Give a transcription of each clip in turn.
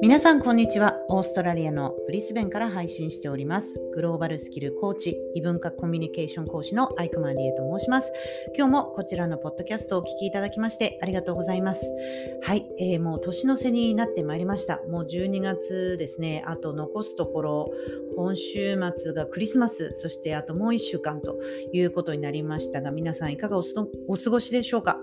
皆さんこんにちは。オーストラリアのブリスベンから配信しております。グローバルスキルコーチ異文化コミュニケーション講師のアイクマンリエと申します。今日もこちらのポッドキャストをお聞きいただきましてありがとうございます。はい、えー、もう年の瀬になってまいりました。もう12月ですね。あと残すところ今週末がクリスマスそしてあともう1週間ということになりましたが皆さんいかがお過ごしでしょうか、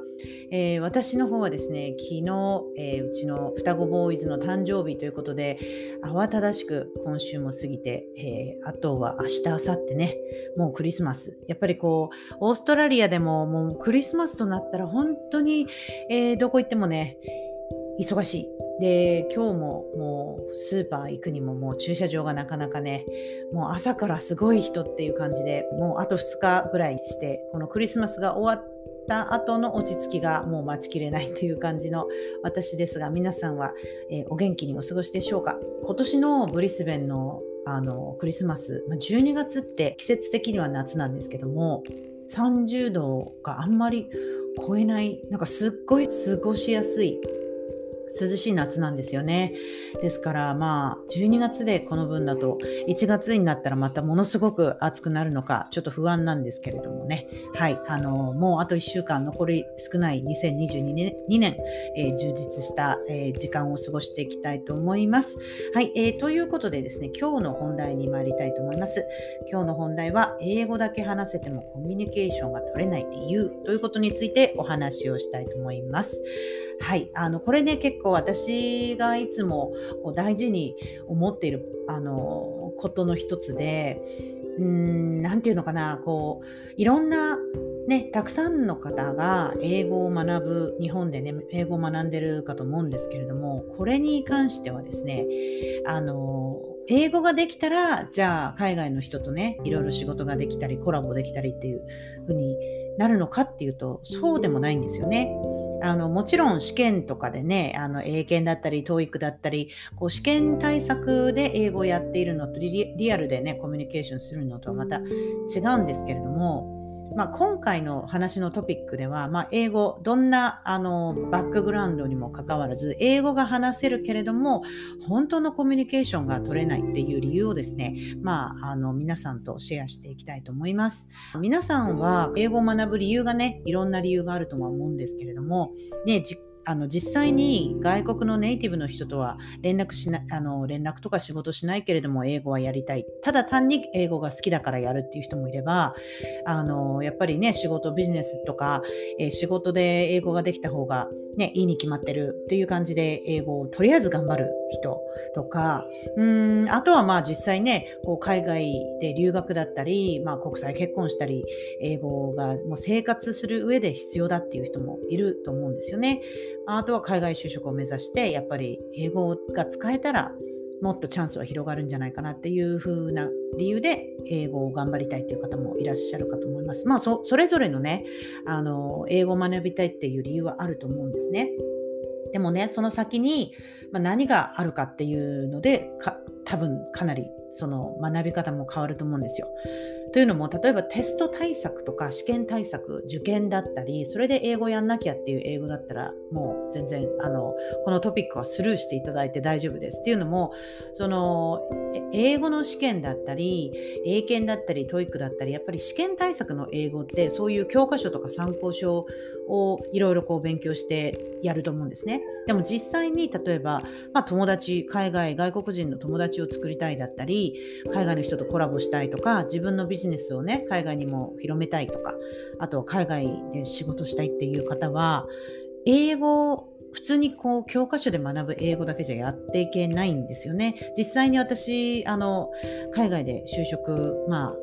えー、私の方はですね昨日、えー、うちの双子ボーイズの誕生日ということで慌ただしく今週も過ぎて、えー、あとは明日明後日ねもうクリスマス。やっぱりこうオーストラリアでももうクリスマスとなったら本当に、え、どこ行ってもね忙しい。で今日ももうスーパー行くにももう駐車場がなかなかねもう朝からすごい人っていう感じでもうあと2日ぐらいしてこのクリスマスが終わった後の落ち着きがもう待ちきれないっていう感じの私ですが皆さんは、えー、お元気にお過ごしでしょうか？今年のブリスベンのあのクリスマス、まあ、12月って季節的には夏なんですけども30度があんまり超えないなんかすっごい過ごしやすい涼しい夏なんですよね。ですからまあ12月でこの分だと1月になったらまたものすごく暑くなるのかちょっと不安なんですけれどもね。はい、あのもうあと1週間残り少ない2022年 ,2 年、えー、充実した、えー、時間を過ごしていきたいと思います。はい、えー、ということでですね今日の本題に参りたいと思います。今日の本題は英語だけ話せてもコミュニケーションが取れない理由ということについてお話をしたいと思います。はい、あのこれね結構私がいつもこう大事に思っているあのことの一つでうん何て言うのかなこういろんなね、たくさんの方が英語を学ぶ日本でね英語を学んでるかと思うんですけれどもこれに関してはですねあの英語ができたらじゃあ海外の人とねいろいろ仕事ができたりコラボできたりっていう風になるのかっていうとそうでもないんですよね。あのもちろん試験とかでねあの英検だったり TOEIC だったりこう試験対策で英語をやっているのとリアルでねコミュニケーションするのとはまた違うんですけれどもまあ、今回の話のトピックでは、まあ、英語どんなあのバックグラウンドにもかかわらず英語が話せるけれども本当のコミュニケーションが取れないっていう理由をですね、まあ、あの皆さんとシェアしていきたいと思います。皆さんは英語を学ぶ理由がねいろんな理由があるとは思うんですけれども、ね、あの実際に外国のネイティブの人とは連絡しなあの連絡とか仕事しないけれども英語はやりたい。ただ単に英語が好きだからやるっていう人もいればあのやっぱりね仕事ビジネスとか、えー、仕事で英語ができた方が、ね、いいに決まってるっていう感じで英語をとりあえず頑張る。人とかうんあとはまあ実際ねこう海外で留学だったり、まあ、国際結婚したり英語がもう生活する上で必要だっていう人もいると思うんですよね。あとは海外就職を目指してやっぱり英語が使えたらもっとチャンスは広がるんじゃないかなっていう風な理由で英語を頑張りたいという方もいらっしゃるかと思います。まあそれぞれのねあの英語を学びたいっていう理由はあると思うんですね。でもねその先に、まあ、何があるかっていうので多分かなりその学び方も変わると思うんですよ。というのも例えばテスト対策とか試験対策受験だったりそれで英語やんなきゃっていう英語だったらもう全然あのこのトピックはスルーしていただいて大丈夫ですっていうのもその英語の試験だったり英検だったり TOEIC だったりやっぱり試験対策の英語ってそういう教科書とか参考書をいろいろこう勉強してやると思うんですね。でも実際に例えば、まあ、友達海外外国人の友達を作りたいだったり海外の人とコラボしたいとか自分のビジネスをね海外にも広めたいとかあと海外で仕事したいっていう方は英語普通にこう教科書で学ぶ英語だけじゃやっていけないんですよね。実際に私あの海外で就職まあ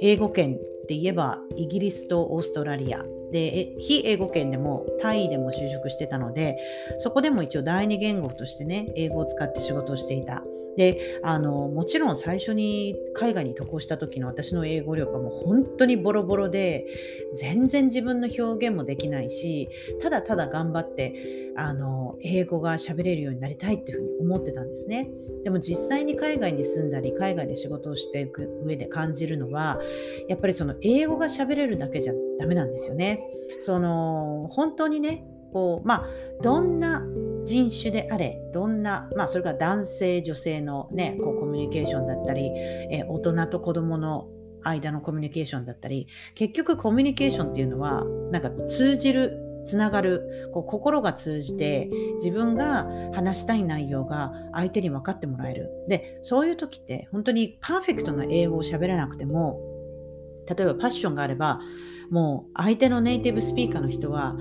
英語圏で言えばイギリスとオーストラリアで非英語圏でもタイでも就職してたのでそこでも一応第二言語としてね英語を使って仕事をしていた。であのもちろん最初に海外に渡航した時の私の英語力はもう本当にボロボロで全然自分の表現もできないしただただ頑張ってあの英語が喋れるようになりたいっていうふうに思ってたんですね。でも実際に海外に住んだり海外で仕事をしていく上で感じるのはやっぱりその英語が喋れるだけじゃダメなんですよね。その本当にねこうまあどんな人種であれどんな、まあ、それが男性女性の、ね、こうコミュニケーションだったり、え大人と子どもの間のコミュニケーションだったり結局コミュニケーションっていうのはなんか通じるつながるこう心が通じて自分が話したい内容が相手に分かってもらえる。でそういう時って本当にパーフェクトな英語を喋らなくても例えばパッションがあればもう相手のネイティブスピーカーの人は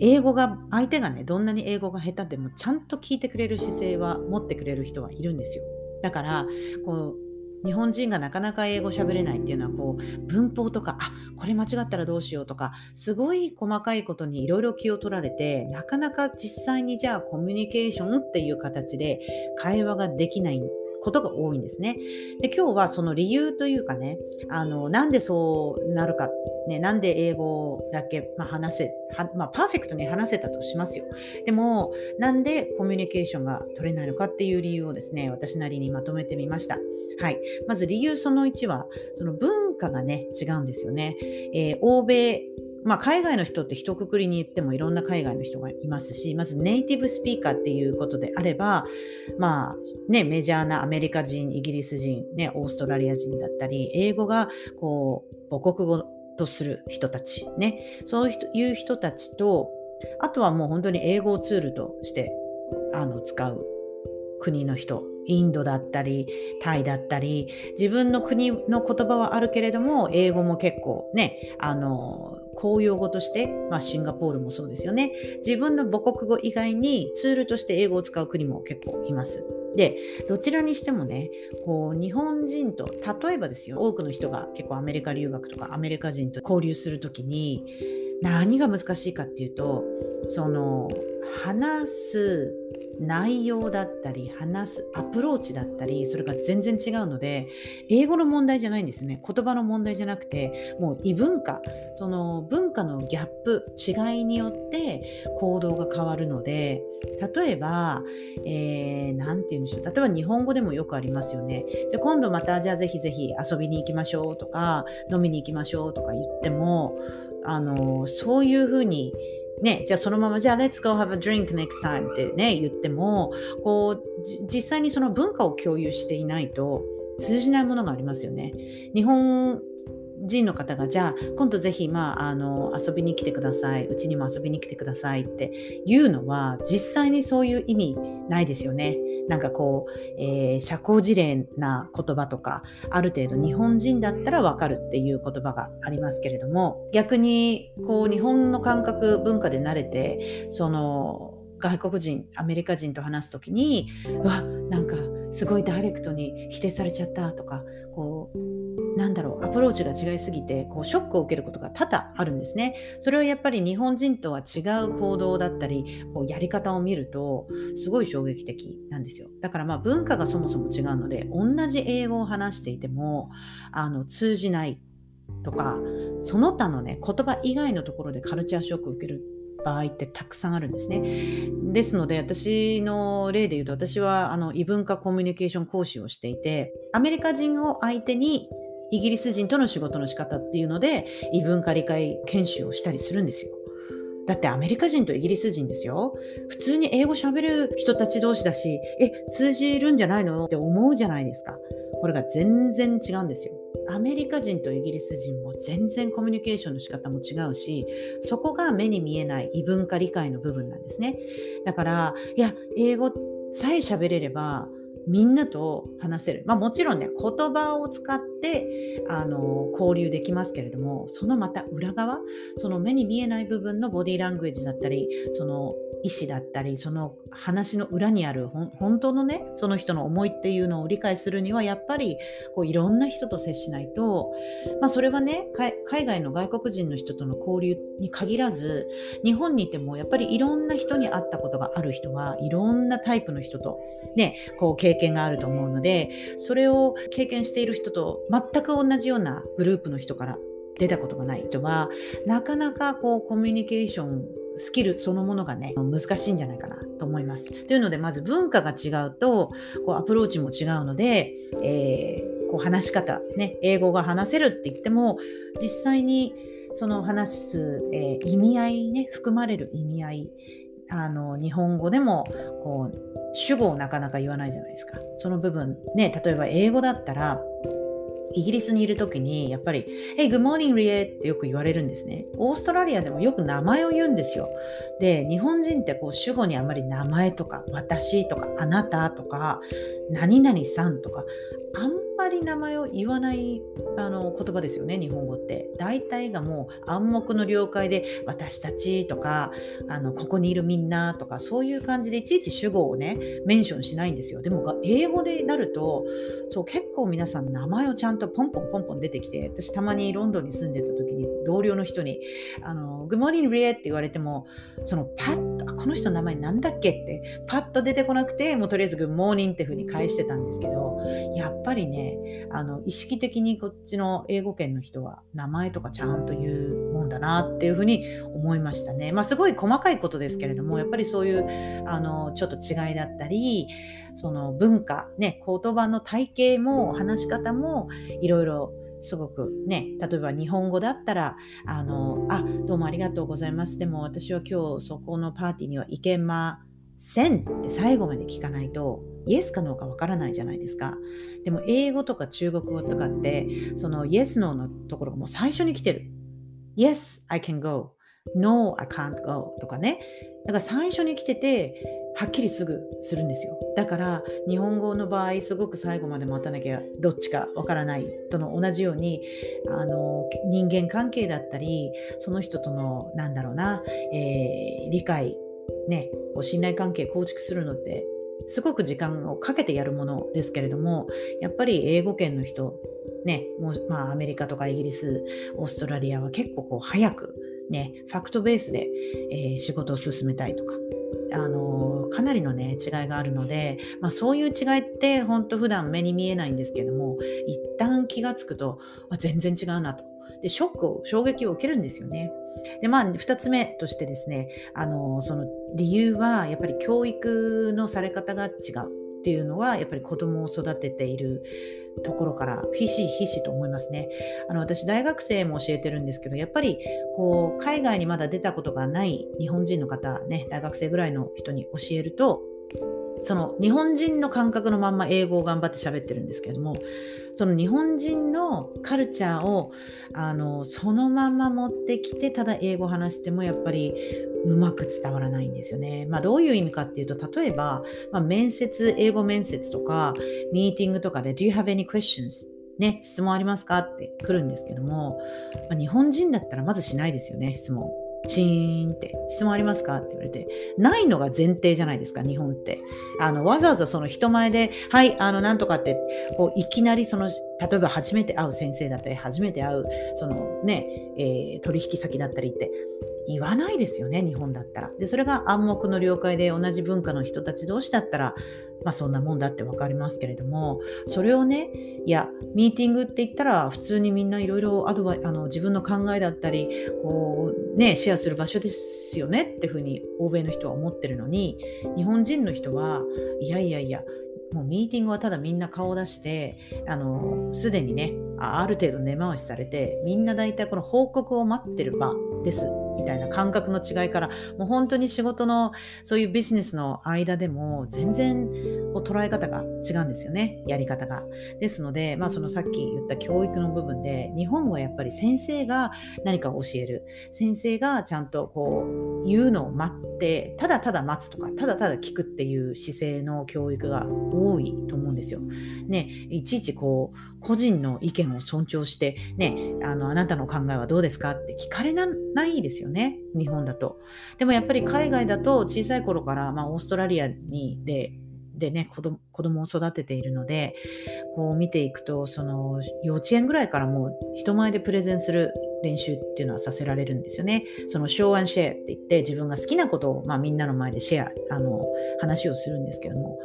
英語が相手がねどんなに英語が下手でもちゃんと聞いてくれる姿勢は持ってくれる人はいるんですよ。だからこう日本人がなかなか英語喋れないっていうのはこう文法とかあこれ間違ったらどうしようとかすごい細かいことにいろいろ気を取られてなかなか実際にじゃあコミュニケーションっていう形で会話ができない。ことが多いんですね。で今日はその理由というかねあのなんでそうなるか、ね、なんで英語だけ、まあ、話せは、まあ、パーフェクトに話せたとしますよ。でもなんでコミュニケーションが取れないのかっていう理由をですね私なりにまとめてみました。はい、まず理由その1はその文化がね違うんですよね。えー、欧米まあ、海外の人って一括りに言ってもいろんな海外の人がいますしまずネイティブスピーカーっていうことであれば、まあね、メジャーなアメリカ人イギリス人、ね、オーストラリア人だったり英語がこう母国語とする人たち、ね、そういう人たちとあとはもう本当に英語をツールとしてあの使う国の人インドだったりタイだったり自分の国の言葉はあるけれども英語も結構ねあの公用語として、まあ、シンガポールもそうですよね自分の母国語以外にツールとして英語を使う国も結構います。でどちらにしてもねこう日本人と例えばですよ多くの人が結構アメリカ留学とかアメリカ人と交流する時に何が難しいかっていうとその話す内容だったり話すアプローチだったりそれが全然違うので英語の問題じゃないんですね。言葉の問題じゃなくてもう異文化その文化のギャップ違いによって行動が変わるので例えば何、えー、て言うんでしょう。例えば日本語でもよくありますよね。じゃあ今度またじゃあぜひぜひ遊びに行きましょうとか飲みに行きましょうとか言ってもあのそういうふうにね、じゃあそのまま、じゃあ Let's go have a drink next time ってね、言っても、こう、実際にその文化を共有していないと通じないものがありますよね。日本人の方がじゃあ今度ぜひ、まあ、あの遊びに来てくださいうちにも遊びに来てくださいっていうのは実際にそういう意味ないですよね。なんかこう、えー、社交辞令な言葉とかある程度日本人だったらわかるっていう言葉がありますけれども逆にこう日本の感覚文化で慣れてその外国人アメリカ人と話す時にうわなんかすごいダイレクトに否定されちゃったとかこうなんだろうアプローチが違いすぎてこうショックを受けることが多々あるんですね。それはやっぱり日本人とは違う行動だったりこうやり方を見るとすごい衝撃的なんですよ。だからまあ文化がそもそも違うので同じ英語を話していてもあの通じないとかその他のね言葉以外のところでカルチャーショックを受ける場合ってたくさんあるんですね。ですので私の例で言うと私はあの異文化コミュニケーション講師をしていてアメリカ人を相手にイギリス人との仕事の仕方っていうので異文化理解研修をしたりするんですよ。だってアメリカ人とイギリス人ですよ。普通に英語喋る人たち同士だし、え、通じるんじゃないのって思うじゃないですか。これが全然違うんですよ。アメリカ人とイギリス人も全然コミュニケーションの仕方も違うし、そこが目に見えない異文化理解の部分なんですね。だから、いや、英語さえ喋れれば、みんなと話せる。まあもちろんね、言葉を使ってあの交流できますけれども、そのまた裏側、その目に見えない部分のボディーラングエージだったり、その意思だったりその話の裏にある本当のねその人の思いっていうのを理解するにはやっぱりこういろんな人と接しないと、まあ、それはね海外の外国人の人との交流に限らず日本にいてもやっぱりいろんな人に会ったことがある人はいろんなタイプの人とねこう経経験があると思うのでそれを経験している人と全く同じようなグループの人から出たことがない人はなかなかこうコミュニケーションスキルそのものがね難しいんじゃないかなと思います。というのでまず文化が違うとこうアプローチも違うので、えー、こう話し方ね英語が話せるって言っても実際にその話す、えー、意味合いね含まれる意味合いあの日本語でもこう主語をなかなか言わないじゃないですかその部分ね例えば英語だったらイギリスにいる時にやっぱり「Hey, good morning, Rie」ってよく言われるんですね。オーストラリアでもよく名前を言うんですよ。で、日本人ってこう主語にあまり名前とか私とかあなたとか何々さんとかあんまり名前を言わないあの言葉ですよね日本語って。大体がもう暗黙の了解で私たちとかあのここにいるみんなとかそういう感じでいちいち主語をねメンションしないんですよ。でも英語でなるとそう結構皆さん名前をちゃんとポンポンポンポン出てきて私たまにロンドンに住んでた時に同僚の人に「あの Good morning, Rie」って言われてもそのパッとこの人の名前なんだっけ？ってパッと出てこなくてもうとりあえず Good morning って風に返してたんですけどやっぱりねあの意識的にこっちの英語圏の人は名前とかちゃんと言うもんだなっていうふうに思いましたね。まあ、すごい細かいことですけれどもやっぱりそういうあのちょっと違いだったりその文化、ね、言葉の体系も話し方もいろいろすごくね、例えば日本語だったら、あの、あ、どうもありがとうございます。でも私は今日そこのパーティーには行けませんって最後まで聞かないと、イエスかノーかわからないじゃないですか。でも英語とか中国語とかって、そのイエスノーのところがもう最初に来てる。Yes, I can go. No, I can't go. とかね。だから最初に来てて、はっきりすぐするんですよ。だから日本語の場合すごく最後まで待たなきゃどっちかわからないとの同じようにあの人間関係だったりその人とのなんだろうな、えー、理解ねこう信頼関係構築するのってすごく時間をかけてやるものですけれどもやっぱり英語圏の人ねもう、まあ、アメリカとかイギリスオーストラリアは結構こう早くねファクトベースで、えー、仕事を進めたいとかあのかなりのね違いがあるので、まあ、そういう違いって本当普段目に見えないんですけども一旦気がつくとあ全然違うなとでショックを衝撃を受けるんですよね。でまあ2つ目としてですねあのその理由はやっぱり教育のされ方が違うっていうのはやっぱり子供を育てているところからひしひしと思いますね。あの私大学生も教えてるんですけどやっぱりこう海外にまだ出たことがない日本人の方ね大学生ぐらいの人に教えるとその日本人の感覚のまんま英語を頑張って喋ってるんですけれどもその日本人のカルチャーをあのそのまま持ってきてただ英語話してもやっぱりうまく伝わらないんですよね。まあ、どういう意味かっていうと例えば、まあ、面接英語面接とかミーティングとかで「Do you have any questions?」ね、質問ありますか？って来るんですけども、まあ、日本人だったらまずしないですよね質問。チーンって質問ありますか？って言われてないのが前提じゃないですか日本って。あのわざわざその人前ではいあのなんとかってこういきなりその例えば初めて会う先生だったり初めて会うそのね、えー、取引先だったりって言わないですよね日本だったら。でそれが暗黙の了解で同じ文化の人たち同士だったらまあそんなもんだって分かりますけれどもそれをねいやミーティングって言ったら普通にみんないろいろアドバイあの自分の考えだったりこうねシェアする場所ですよねっていうふうに欧米の人は思ってるのに日本人の人はいやいやいやもうミーティングはただみんな顔を出してあのすでにねある程度根回しされてみんな大体この報告を待ってる場です。みたいな感覚の違いからもう本当に仕事のそういうビジネスの間でも全然こう捉え方が違うんですよねやり方が。ですので、まあ、そのさっき言った教育の部分で日本はやっぱり先生が何かを教える先生がちゃんとこう言うのを待ってただただ待つとかただただ聞くっていう姿勢の教育が多いと思うんですよ。ね、いちいちこう個人の意見を尊重して、ね、あのあなたの考えはどうですかって聞かれないですよね日本だと。でもやっぱり海外だと小さい頃から、まあ、オーストラリアにででね子供子供を育てているのでこう見ていくとその幼稚園ぐらいからもう人前でプレゼンする練習っていうのはさせられるんですよね。そのショーアンシェアって言って自分が好きなことを、まあ、みんなの前でシェアあの話をするんですけども、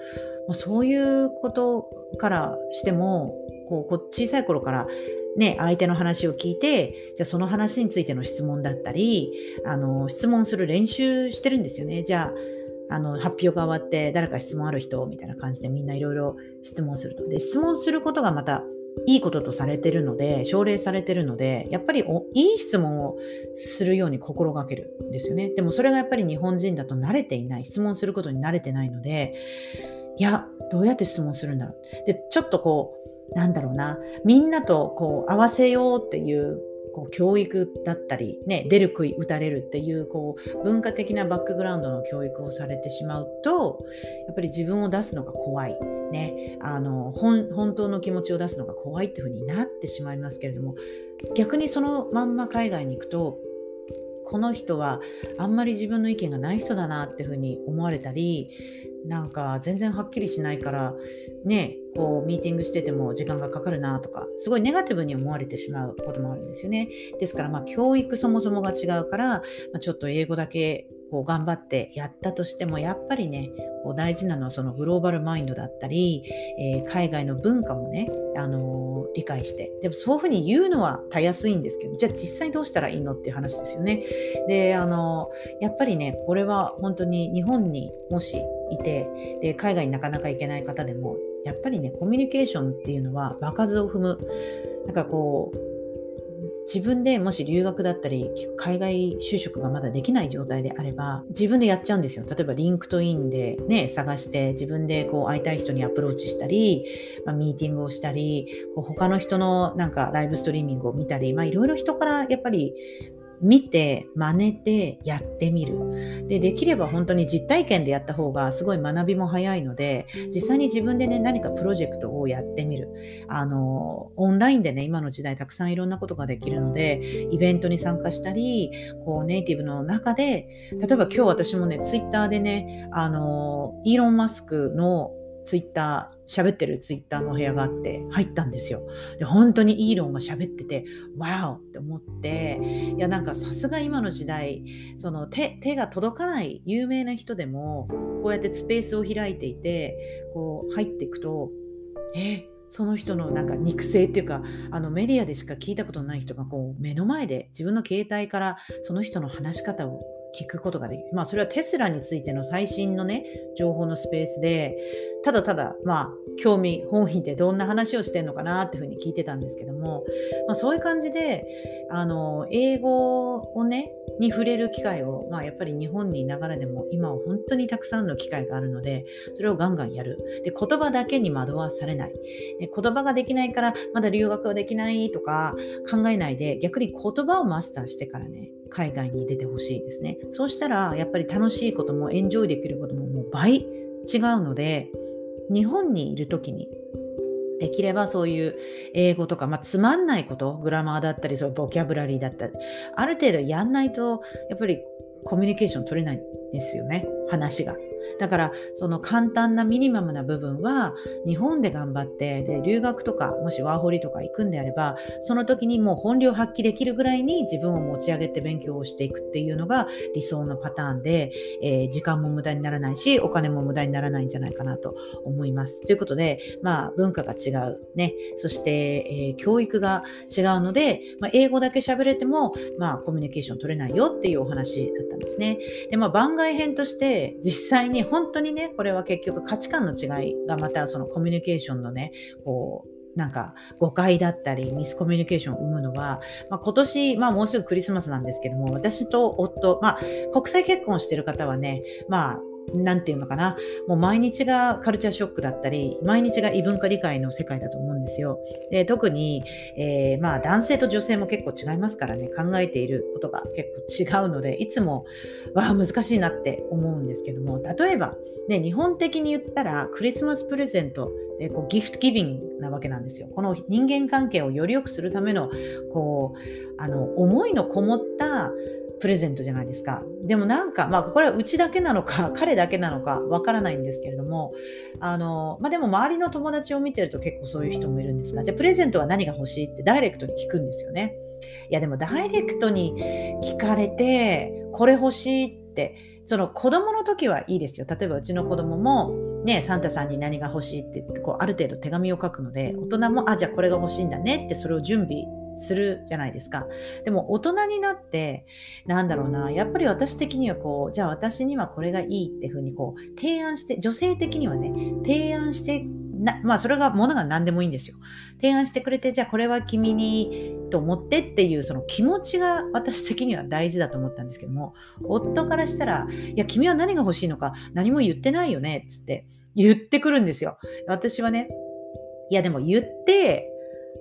まあ、そういうことからしてもこう小さい頃からね、相手の話を聞いて、じゃあその話についての質問だったり、あの質問する練習してるんですよね。じゃあ、あの発表が終わって誰か質問ある人？みたいな感じでみんないろいろ質問すると。で、質問することがまたいいこととされてるので、奨励されてるので、やっぱりいい質問をするように心がけるんですよね。でもそれがやっぱり日本人だと慣れていない、質問することに慣れてないので、いや、どうやって質問するんだろう。で、ちょっとこう、なんだろうな、みんなとこう合わせようっていうこう教育だったり、ね、出る杭打たれるっていうこう文化的なバックグラウンドの教育をされてしまうとやっぱり自分を出すのが怖い、ね、あの本当の気持ちを出すのが怖いっていうふうになってしまいますけれども逆にそのまんま海外に行くとこの人はあんまり自分の意見がない人だなっていうふうに思われたりなんか全然はっきりしないからねこうミーティングしてても時間がかかるなとかすごいネガティブに思われてしまうこともあるんですよね。ですからまあ教育そもそもが違うから、まあ、ちょっと英語だけこう頑張ってやったとしてもやっぱりねこう大事なのはそのグローバルマインドだったり、えー、海外の文化もね、あのー、理解して。でもそういうふうに言うのはたやすいんですけどじゃあ実際どうしたらいいのっていう話ですよね。であのー、やっぱりねこれは本当に日本にもしいてで海外になかなか行けない方でもやっぱりねコミュニケーションっていうのは場数を踏む。なんかこう自分でもし留学だったり海外就職がまだできない状態であれば自分でやっちゃうんですよ。例えばリンクトインでね探して自分でこう会いたい人にアプローチしたり、まあ、ミーティングをしたりこう他の人のなんかライブストリーミングを見たりいろいろ人からやっぱり見て、真似て、やってみる。で、できれば本当に実体験でやった方がすごい学びも早いので、実際に自分でね、何かプロジェクトをやってみる。あの、オンラインでね、今の時代たくさんいろんなことができるので、イベントに参加したり、こう、ネイティブの中で、例えば今日私もね、ツイッターでね、あの、イーロン・マスクのツイッター、喋ってるツイッターの部屋があって入ったんですよ。で、本当にイーロンが喋ってて、ワオって思って、いや、なんかさすが今の時代、その手手が届かない有名な人でも、こうやってスペースを開いていて、こう入っていくと、え、その人のなんか肉声っていうかあのメディアでしか聞いたことない人がこう目の前で自分の携帯からその人の話し方を聞くことができる。まあそれはテスラについての最新のね情報のスペースでただただ、まあ、興味本位でどんな話をしてるのかなっていうふうに聞いてたんですけども、まあ、そういう感じであの英語をねに触れる機会を、まあ、やっぱり日本にいながらでも今は本当にたくさんの機会があるのでそれをガンガンやるで言葉だけに惑わされないで言葉ができないからまだ留学はできないとか考えないで逆に言葉をマスターしてからね海外に出てほしいですねそうしたらやっぱり楽しいこともエンジョイできることももう倍違うので日本にいる時にできればそういう英語とか、まあ、つまんないことグラマーだったりそういうボキャブラリーだったりある程度やんないとやっぱりコミュニケーション取れないんですよね話が。だからその簡単なミニマムな部分は日本で頑張ってで留学とかもしワーホリとか行くんであればその時にもう本領発揮できるぐらいに自分を持ち上げて勉強をしていくっていうのが理想のパターンで、えー、時間も無駄にならないしお金も無駄にならないんじゃないかなと思います。ということで、まあ、文化が違う、ね、そして、えー、教育が違うので、まあ、英語だけ喋れても、まあ、コミュニケーション取れないよっていうお話だったんですね。で、まあ、番外編として実際に本当にねこれは結局価値観の違いがまたそのコミュニケーションのねこうなんか誤解だったりミスコミュニケーションを生むのは、まあ、今年、まあ、もうすぐクリスマスなんですけども私と夫、まあ、国際結婚してる方はねまあなんていうのかな、もう毎日がカルチャーショックだったり、毎日が異文化理解の世界だと思うんですよ。で特に、えー、まあ男性と女性も結構違いますからね、考えていることが結構違うので、いつも、わあ、難しいなって思うんですけども、例えば、ね、日本的に言ったらクリスマスプレゼントでこうギフトギビングなわけなんですよ。この人間関係をより良くするための、こう、あの、思いのこもったプレゼントじゃないですか。でもなんか、まあこれはうちだけなのか、彼だけなのかわからないんですけれども、あの、まあでも周りの友達を見てると結構そういう人もいるんですが、じゃあプレゼントは何が欲しいってダイレクトに聞くんですよね。いやでもダイレクトに聞かれて、これ欲しいって、その子供の時はいいですよ。例えばうちの子供も、ね、サンタさんに何が欲しいってこうある程度手紙を書くので、大人も、あ、じゃあこれが欲しいんだねってそれを準備するじゃないですか。でも大人になって、なんだろうな、やっぱり私的にはこう、じゃあ私にはこれがいいっていうふうにこう、提案して、女性的にはね、提案してなまあそれがものが何でもいいんですよ。提案してくれてじゃあこれは君にと思ってっていうその気持ちが私的には大事だと思ったんですけども夫からしたら「いや君は何が欲しいのか何も言ってないよね」つって言ってくるんですよ。私はねいやでも言って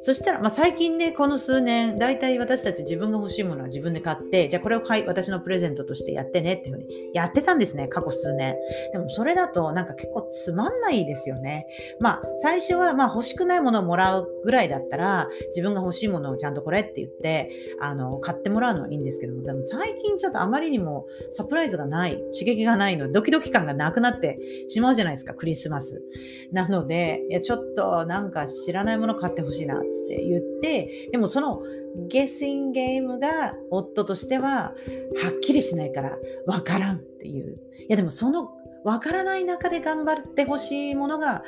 そしたら、まあ、最近ね、この数年、大体私たち自分が欲しいものは自分で買って、じゃあこれをはい、私のプレゼントとしてやってねっていうふうにやってたんですね、過去数年。でもそれだとなんか結構つまんないですよね。まあ、最初はまあ欲しくないものをもらうぐらいだったら、自分が欲しいものをちゃんとこれって言って、あの、買ってもらうのはいいんですけども、でも最近ちょっとあまりにもサプライズがない、刺激がないので、ドキドキ感がなくなってしまうじゃないですか、クリスマス。なので、いや、ちょっとなんか知らないもの買ってほしいな、つって言って、でもそのゲスインゲームが夫としてははっきりしないから分からんっていう。いやでもその分からない中で頑張ってほしいものが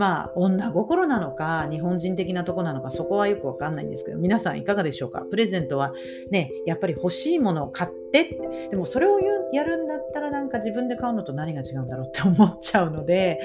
まあ女心なのか日本人的なとこなのかそこはよく分かんないんですけど皆さんいかがでしょうか？プレゼントはねやっぱり欲しいものを買ってってでもそれをやるんだったらなんか自分で買うのと何が違うんだろうって思っちゃうので、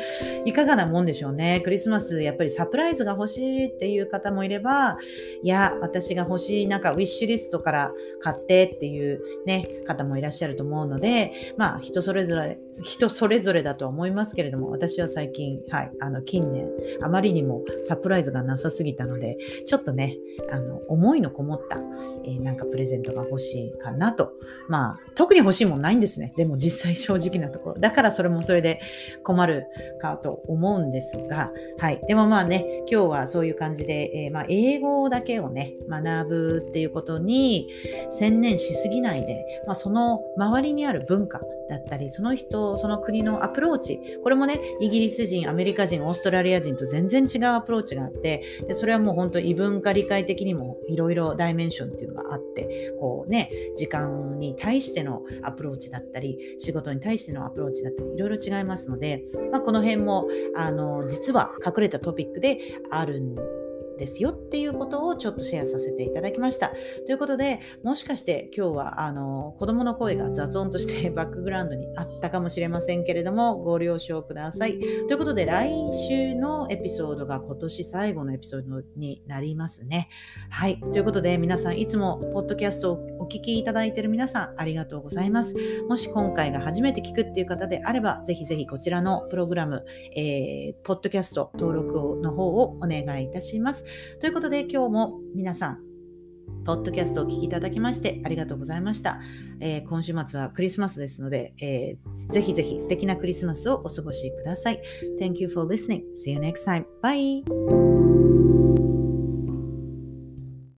いかがなもんでしょうね。クリスマスやっぱりサプライズが欲しいっていう方もいれば、いや、私が欲しいなんかウィッシュリストから買ってっていうね、方もいらっしゃると思うので、まあ人それぞれ、人それぞれだとは思いますけれども、私は最近、はい、あの近年、あまりにもサプライズがなさすぎたので、ちょっとね、あの思いのこもった、えー、なんかプレゼントが欲しいかなと。まあ、特に欲しいもんないないんですね。でも実際正直なところ。だからそれもそれで困るかと思うんですが、はい。でもまあね、今日はそういう感じで、えー、まあ英語だけをね、学ぶっていうことに専念しすぎないで、まあ、その周りにある文化だったり、その人、その国のアプローチ、これもね、イギリス人、アメリカ人、オーストラリア人と全然違うアプローチがあって、でそれはもう本当異文化理解的にもいろいろ dimension っていうのがあって、こうね、時間に対してのアプローチだったり、仕事に対してのアプローチだったり、いろいろ違いますので、まあ、この辺も、あの、実は隠れたトピックであるんですですよっていうことをちょっとシェアさせていただきました。ということで、もしかして今日はあの子供の声が雑音として バックグラウンドにあったかもしれませんけれども、ご了承ください。ということで、来週のエピソードが今年最後のエピソードになりますね。はい。ということで、皆さんいつもポッドキャストをお聞きいただいている皆さん、ありがとうございます。もし今回が初めて聞くっていう方であれば、ぜひぜひこちらのプログラム、えー、ポッドキャスト登録の方をお願いいたします。ということで今日も皆さん、ポッドキャストをお聞きいただきましてありがとうございました。えー、今週末はクリスマスですので、えー、ぜひぜひ素敵なクリスマスをお過ごしください。Thank you for listening. See you next time. Bye!